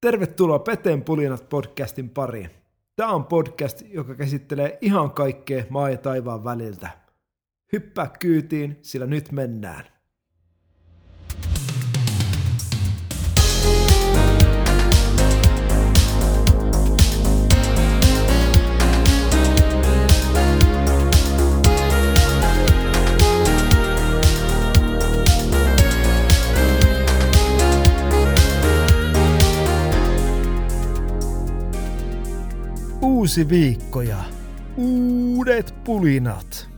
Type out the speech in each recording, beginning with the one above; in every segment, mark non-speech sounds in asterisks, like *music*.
Tervetuloa Peten pulinat podcastin pariin. Tämä on podcast, joka käsittelee ihan kaikkea maa ja taivaan väliltä. Hyppää kyytiin, sillä nyt mennään. Uusi viikko ja uudet pulinat.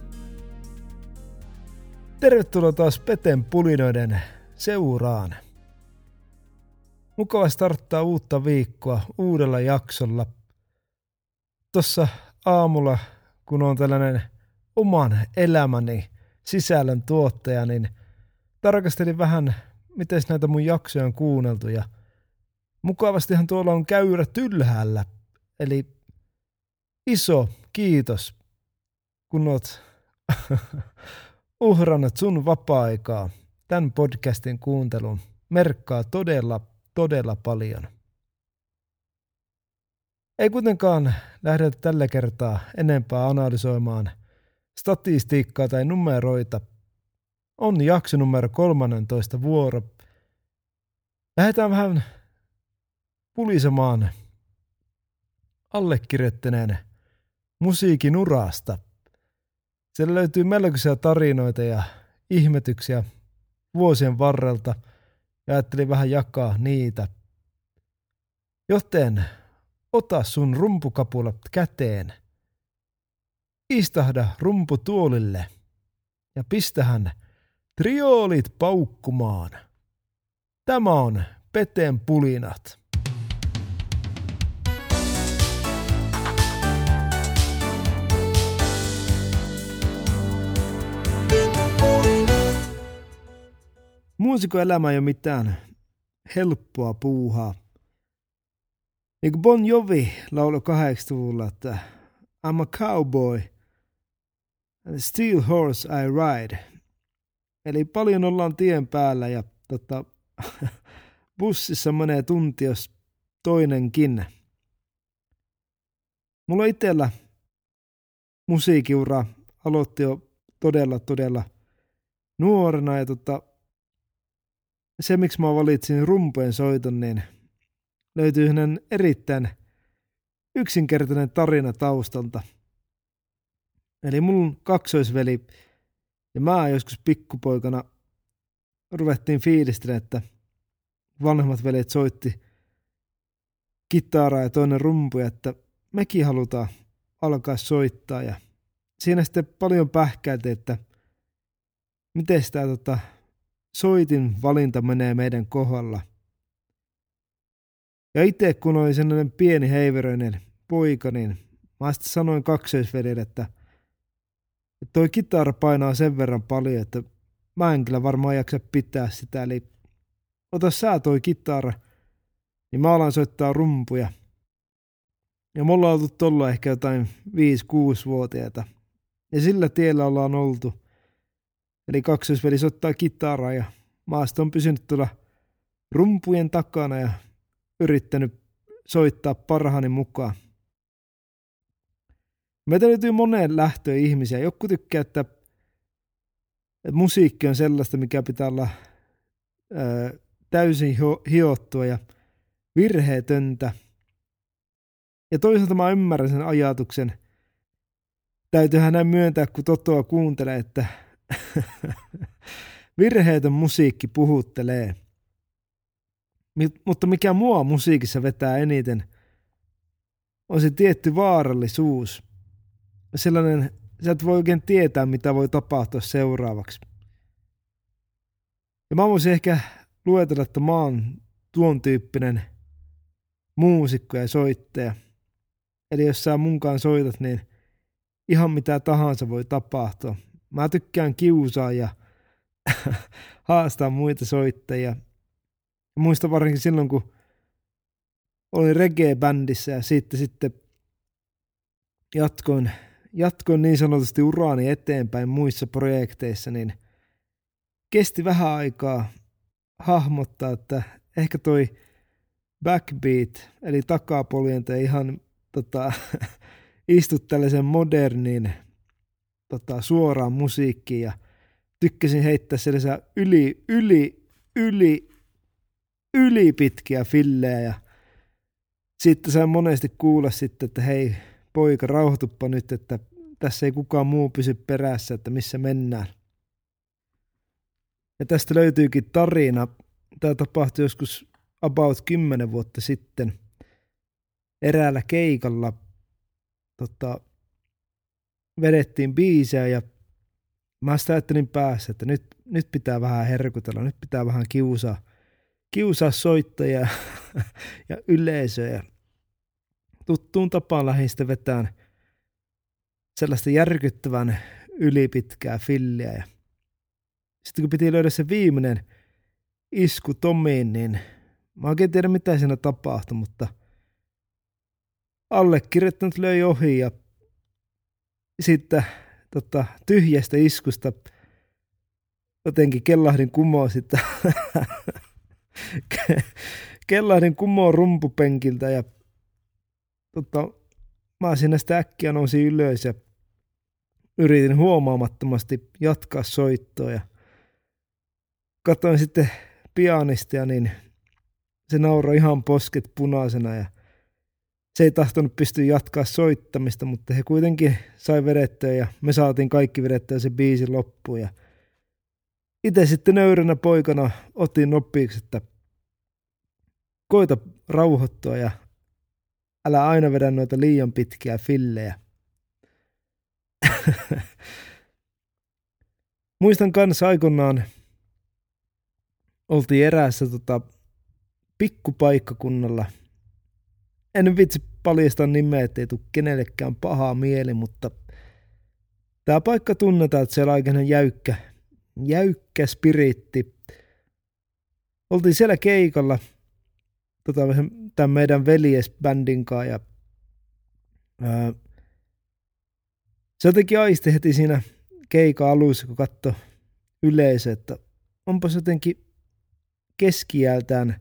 Tervetuloa taas Peten pulinoiden seuraan. Mukava starttaa uutta viikkoa uudella jaksolla. Tuossa aamulla, kun on tällainen oman elämäni sisällön tuottaja, niin tarkastelin vähän, miten näitä mun jaksoja on kuunneltu ja mukavastihan tuolla on käyrä ylhäällä. Eli iso kiitos, kun oot *laughs* uhrannut sun vapaa-aikaa tämän podcastin kuuntelun. Merkkaa todella, todella paljon. Ei kuitenkaan lähdetä tällä kertaa enempää analysoimaan statistiikkaa tai numeroita. On jakso numero 13 vuoro. Lähdetään vähän pulisemaan allekirjoittaneen musiikin urasta. Siellä löytyy melkoisia tarinoita ja ihmetyksiä vuosien varrelta ja ajattelin vähän jakaa niitä. Joten ota sun rumpukapulat käteen. Istahda rumputuolille ja pistähän trioolit paukkumaan. Tämä on Peten pulinat. Muusikoelämä ei ole mitään helppoa puuhaa. Niin kuin Bon Jovi lauloi 80-luvulla, että I'm a cowboy, and steel horse I ride. Eli paljon ollaan tien päällä ja tota, *laughs* bussissa menee tunti, jos toinenkin. Mulla itsellä musiikiura aloitti jo todella, todella nuorena ja tota, se, miksi mä valitsin rumpujen soiton, niin löytyy hänen erittäin yksinkertainen tarina taustalta. Eli mun kaksoisveli ja mä joskus pikkupoikana ruvettiin fiilistelemään, että vanhemmat veljet soitti kitaraa ja toinen rumpuja, että mekin halutaan alkaa soittaa. Ja siinä sitten paljon pähkäilti, että miten sitä tota, soitin valinta menee meidän kohdalla. Ja itse kun olin sellainen pieni heiveröinen poika, niin mä sitten sanoin kaksoisvedelle, että, että toi kitara painaa sen verran paljon, että mä en kyllä varmaan jaksa pitää sitä, eli ota sä toi kitara, niin mä alan soittaa rumpuja. Ja mulla on oltu tuolla ehkä jotain 5-6-vuotiaita. Ja sillä tiellä ollaan oltu. Eli kaksosveli soittaa kitaraa ja maasta on pysynyt tuolla rumpujen takana ja yrittänyt soittaa parhaani mukaan. Meitä löytyy moneen lähtöön ihmisiä. Joku tykkää, että musiikki on sellaista, mikä pitää olla ää, täysin hiottua ja virheetöntä. Ja toisaalta mä ymmärrän sen ajatuksen. Täytyyhän näin myöntää, kun Totoa kuuntelee, että *laughs* Virheetön musiikki puhuttelee. Mutta mikä mua musiikissa vetää eniten, on se tietty vaarallisuus. Sellainen, sä et voi oikein tietää, mitä voi tapahtua seuraavaksi. Ja mä voisin ehkä luetella, että mä oon tuon tyyppinen muusikko ja soittaja. Eli jos sä munkaan soitat, niin ihan mitä tahansa voi tapahtua. Mä tykkään kiusaa ja *laughs* haastaa muita soittajia. Muista varsinkin silloin, kun olin reggae-bändissä ja sitten sitten jatkoin, jatkoin niin sanotusti uraani eteenpäin muissa projekteissa, niin kesti vähän aikaa hahmottaa, että ehkä toi backbeat, eli takapoljenta ihan tota, *laughs* istut tällaisen modernin tota, suoraan musiikkiin ja tykkäsin heittää sellaisia yli, yli, yli, yli pitkiä fillejä ja sitten sain monesti kuulla sitten, että hei poika, rauhoituppa nyt, että tässä ei kukaan muu pysy perässä, että missä mennään. Ja tästä löytyykin tarina. Tämä tapahtui joskus about 10 vuotta sitten eräällä keikalla. Tota, vedettiin biisejä ja mä sitä ajattelin päässä, että nyt, nyt pitää vähän herkutella, nyt pitää vähän kiusaa, kiusaa soittajia *laughs* ja yleisöä. Tuttuun tapaan lähdin sitten vetään sellaista järkyttävän ylipitkää filliä. Ja sitten kun piti löydä se viimeinen isku Tomiin, niin mä oikein tiedä mitä siinä tapahtui, mutta allekirjoittanut löi ohi ja sitten tota, tyhjästä iskusta jotenkin kellahdin kumoa sitä. *laughs* kellahdin kumoa rumpupenkiltä ja tota, mä siinä sitä äkkiä nousin ylös ja yritin huomaamattomasti jatkaa soittoa ja katsoin sitten pianistia, niin se nauroi ihan posket punaisena ja se ei tahtonut pystyä jatkaa soittamista, mutta he kuitenkin sai vedettyä ja me saatiin kaikki vedettyä se biisi loppuun. Ja itse sitten nöyränä poikana otin nopeiksi, että koita rauhoittua ja älä aina vedä noita liian pitkiä fillejä. *laughs* Muistan kanssa aikoinaan, oltiin eräässä tota, pikkupaikkakunnalla – en vitsi paljastaa nimeä, ettei tule kenellekään pahaa mieli, mutta tämä paikka tunnetaan, että siellä on jäykkä, jäykkä spiritti. Oltiin siellä keikalla tota, tämän meidän veljesbändin kanssa ja ää, se jotenkin aisti heti siinä keika alussa, kun katsoi yleisö, että onpas jotenkin keskiältään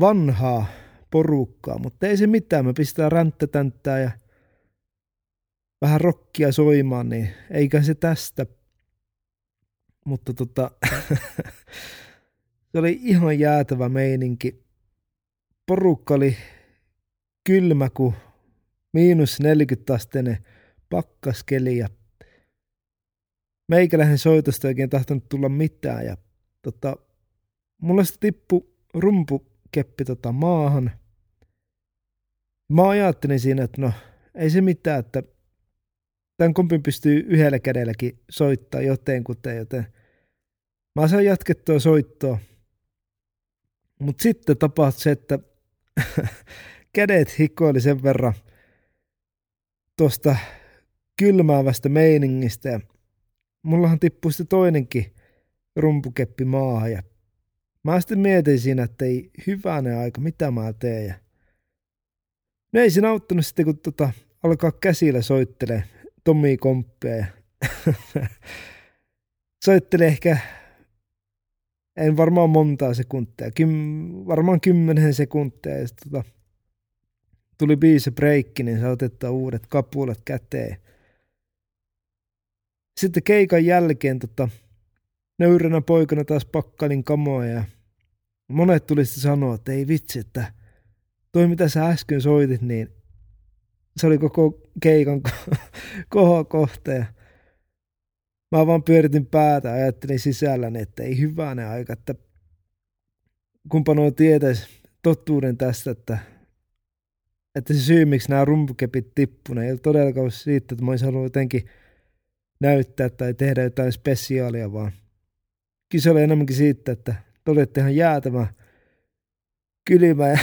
vanhaa porukkaa, mutta ei se mitään, me pistää ränttätänttää ja vähän rokkia soimaan, niin eikä se tästä. Mutta tota, *laughs* se oli ihan jäätävä meininki. Porukka oli kylmä kuin miinus 40 asteinen pakkaskeli ja meikäläinen soitosta oikein tahtonut tulla mitään ja tota, mulla sitten tippu rumpu keppi tota maahan. Mä ajattelin siinä, että no ei se mitään, että tämän kompin pystyy yhdellä kädelläkin soittaa jotenkuten, joten mä sain jatkettua soittoa. Mutta sitten tapahtui se, että *laughs* kädet hikoili sen verran tuosta kylmäävästä meiningistä ja mullahan tippui sitten toinenkin rumpukeppi maahan ja Mä sitten mietin siinä, että ei hyvänä aika, mitä mä teen. Ja... No ei siinä auttanut sitten, kun tota, alkaa käsillä soittelee Tommi Komppia. Ja *laughs* ehkä, en varmaan montaa sekuntia, kym, varmaan kymmenen sekuntia. Ja tota, tuli biisi breikki, niin saa otettaa uudet kapulat käteen. Sitten keikan jälkeen tota, nöyränä poikana taas pakkailin kamoja ja monet tulisi sanoa, että ei vitsi, että toi mitä sä äsken soitit, niin se oli koko keikan *laughs* kohokohta ja mä vaan pyöritin päätä ja ajattelin sisälläni, että ei hyvänä aika, että kumpa nuo tietäisi totuuden tästä, että, että se syy, miksi nämä rumpukepit tippuneet, ei ole todellakaan siitä, että mä olisin halunnut jotenkin näyttää tai tehdä jotain spesiaalia, vaan kyse oli enemmänkin siitä, että te olette ihan jäätävä kylmä ja,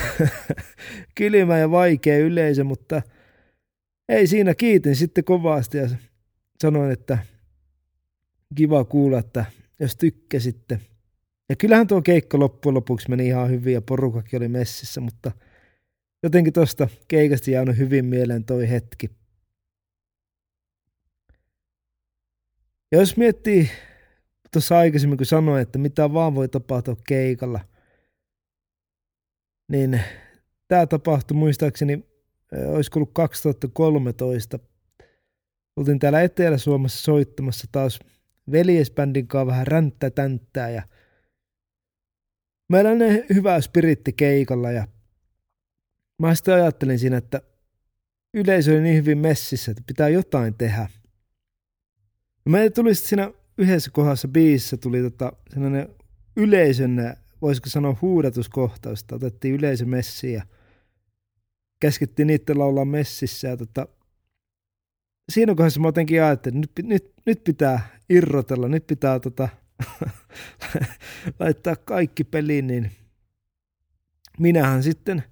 *laughs* kylmä ja vaikea yleisö, mutta ei siinä kiitin sitten kovasti ja sanoin, että kiva kuulla, että jos tykkäsitte. Ja kyllähän tuo keikka loppujen lopuksi meni ihan hyvin ja porukakin oli messissä, mutta jotenkin tuosta keikasta jäänyt hyvin mieleen toi hetki. Ja jos miettii tuossa aikaisemmin, kun sanoin, että mitä vaan voi tapahtua keikalla, Niin tämä tapahtui muistaakseni, olisi ollut 2013. Oltiin täällä Etelä-Suomessa soittamassa taas veljesbändin kanssa vähän ränttä tänttää ja meillä on hyvä spiritti keikalla ja mä sitten ajattelin siinä, että yleisö oli niin hyvin messissä, että pitää jotain tehdä. Me tuli sitten siinä yhdessä kohdassa biisissä tuli tota sellainen yleisön, voisiko sanoa huudatuskohtaus, että otettiin yleisö messiin ja käskettiin niiden laulaa messissä ja tota, siinä kohdassa mä jotenkin ajattelin, että nyt, nyt, nyt pitää irrotella, nyt pitää tota, *laughs* laittaa kaikki peliin, niin minähän sitten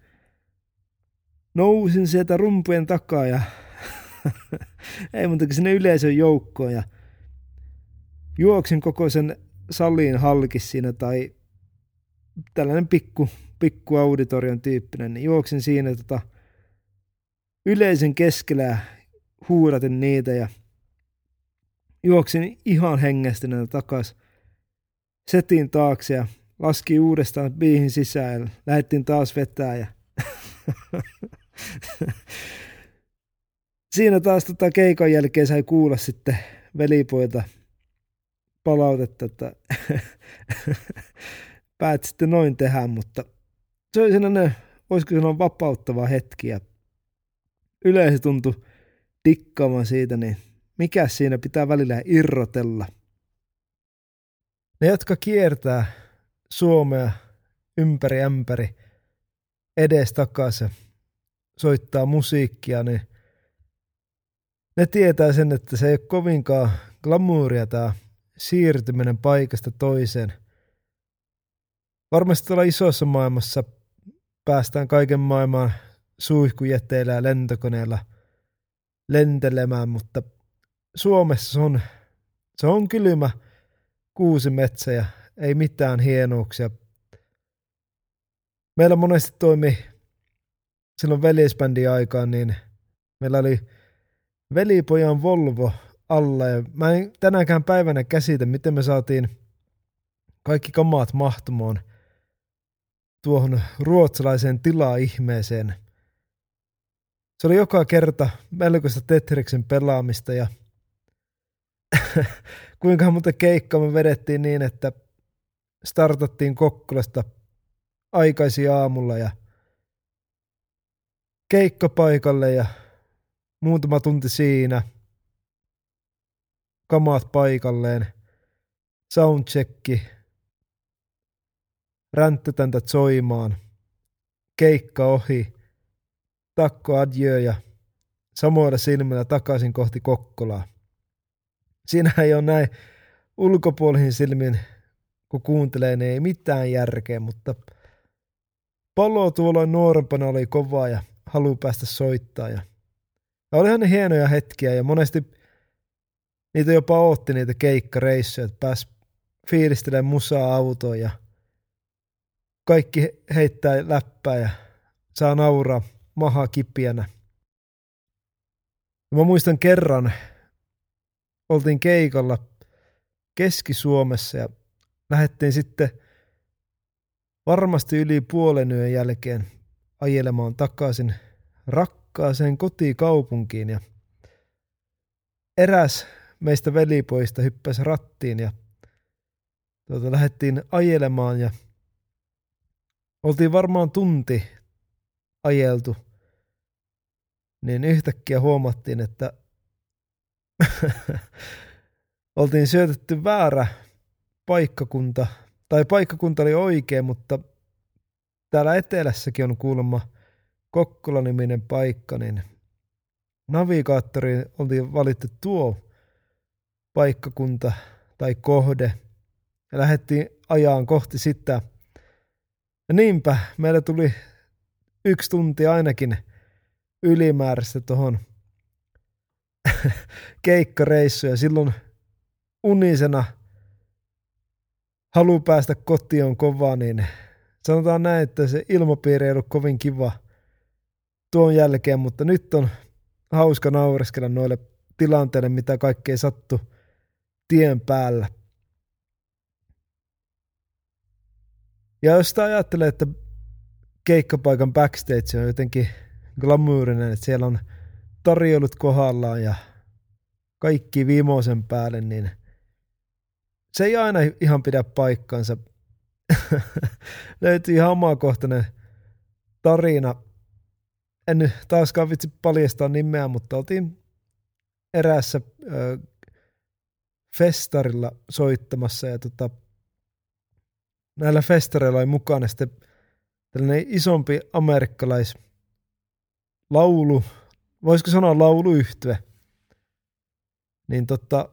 nousin sieltä rumpujen takaa ja *laughs* ei muuta kuin sinne yleisön joukkoon ja juoksin koko sen saliin halkis siinä tai tällainen pikku, pikku auditorion tyyppinen, niin juoksin siinä tota, yleisen keskellä huuratin niitä ja juoksin ihan hengestyneenä takas setin taakse ja laski uudestaan biihin sisään ja lähdettiin taas vetää ja *laughs* siinä taas tota keikan jälkeen sai kuulla sitten velipoilta palautetta, että *laughs* päät sitten noin tehdä, mutta se oli sellainen, voisiko sanoa vapauttava hetki ja yleensä tuntui tikkaamaan siitä, niin mikä siinä pitää välillä irrotella. Ne, jotka kiertää Suomea ympäri ämpäri edes takaisin, soittaa musiikkia, niin ne tietää sen, että se ei ole kovinkaan glamouria tämä siirtyminen paikasta toiseen. Varmasti tuolla isossa maailmassa päästään kaiken maailman suihkujätteillä ja lentokoneella lentelemään, mutta Suomessa on, se on kylmä kuusi metsä ja ei mitään hienouksia. Meillä monesti toimi silloin veljesbändin aikaan, niin meillä oli velipojan Volvo alla. Ja mä en tänäkään päivänä käsitä, miten me saatiin kaikki kamaat mahtumaan tuohon ruotsalaiseen tila-ihmeeseen. Se oli joka kerta melkoista Tetriksen pelaamista ja *laughs* kuinka monta keikkaa me vedettiin niin, että startattiin Kokkolasta aikaisin aamulla ja keikkapaikalle ja muutama tunti siinä – kamat paikalleen, soundchecki, ränttötäntä soimaan, keikka ohi, takko adieu ja samoilla silmillä takaisin kohti Kokkolaa. Siinä ei ole näin ulkopuolisin silmin, kun kuuntelee, niin ei mitään järkeä, mutta palo tuolla nuorempana oli kovaa ja halu päästä soittaa. Ja, ja olihan ne hienoja hetkiä ja monesti niitä jopa ootti niitä keikkareissuja, että pääs fiilistelemään musaa autoon ja kaikki heittää läppää ja saa nauraa maha kipiänä. Mä muistan kerran, oltiin keikalla Keski-Suomessa ja lähdettiin sitten varmasti yli puolen yön jälkeen ajelemaan takaisin rakkaaseen kotikaupunkiin ja eräs meistä velipoista hyppäsi rattiin ja tuota, lähdettiin ajelemaan ja oltiin varmaan tunti ajeltu, niin yhtäkkiä huomattiin, että *laughs* oltiin syötetty väärä paikkakunta, tai paikkakunta oli oikein, mutta täällä etelässäkin on kuulemma Kokkola-niminen paikka, niin navigaattori oltiin valittu tuo paikkakunta tai kohde. Ja lähdettiin ajaan kohti sitä. Ja niinpä meillä tuli yksi tunti ainakin ylimääräistä tuohon *laughs* keikkareissuun. Ja silloin unisena halu päästä kotiin on kova, niin sanotaan näin, että se ilmapiiri ei ollut kovin kiva tuon jälkeen, mutta nyt on hauska naureskella noille tilanteille, mitä kaikkea sattuu tien päällä. Ja jos sitä ajattelee, että keikkapaikan backstage on jotenkin glamourinen, että siellä on tarjoulut kohdallaan ja kaikki viimoisen päälle, niin se ei aina ihan pidä paikkansa. *laughs* Löytyi ihan omakohtainen tarina. En nyt taaskaan vitsi paljastaa nimeä, mutta oltiin eräässä festarilla soittamassa ja tota, näillä festareilla oli mukana sitten tällainen isompi amerikkalais laulu, voisiko sanoa lauluyhtye, niin tota,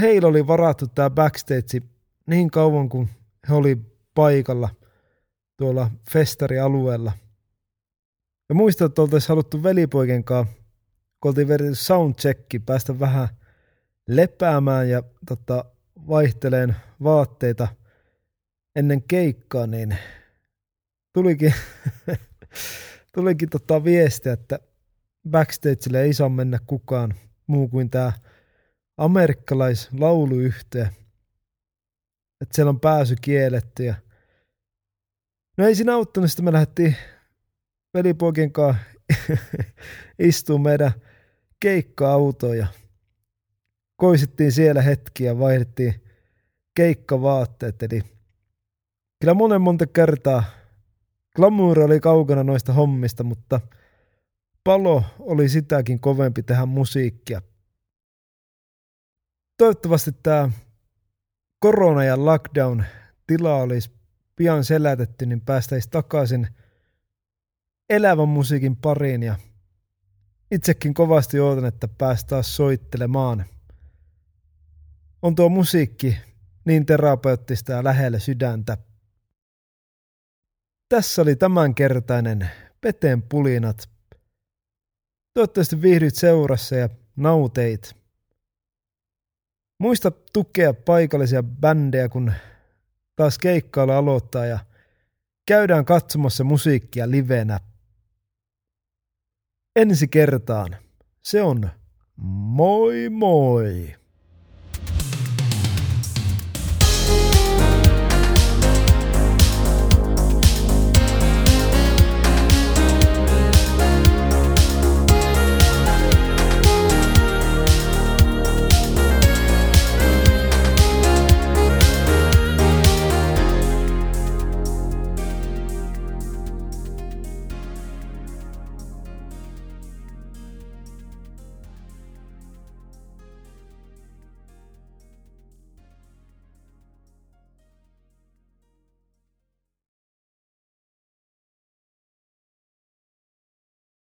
heillä oli varattu tämä backstage niin kauan kuin he oli paikalla tuolla festarialueella. Ja muistan, että oltaisiin haluttu velipoiken kanssa, kun oltiin vedetty soundchecki, päästä vähän lepäämään ja tota, vaihteleen vaatteita ennen keikkaa, niin tulikin, *laughs* tulikin tota viestiä, että backstageille ei saa mennä kukaan muu kuin tämä amerikkalaislauluyhtye. Että siellä on pääsy kielletty ja No ei siinä auttanut, sitten me lähdettiin velipoikien kanssa *laughs* istumaan meidän keikka-autoon ja koisittiin siellä hetkiä vaihdettiin keikkavaatteet. Eli kyllä monen monta kertaa glamour oli kaukana noista hommista, mutta palo oli sitäkin kovempi tehdä musiikkia. Toivottavasti tämä korona ja lockdown tila olisi pian selätetty, niin päästäisiin takaisin elävän musiikin pariin ja itsekin kovasti odotan, että päästään soittelemaan. On tuo musiikki niin terapeuttista ja lähellä sydäntä. Tässä oli tämänkertainen Peteen pulinat. Toivottavasti viihdyt seurassa ja nauteit. Muista tukea paikallisia bändejä, kun taas keikkailu aloittaa ja käydään katsomassa musiikkia livenä. Ensi kertaan. Se on moi moi!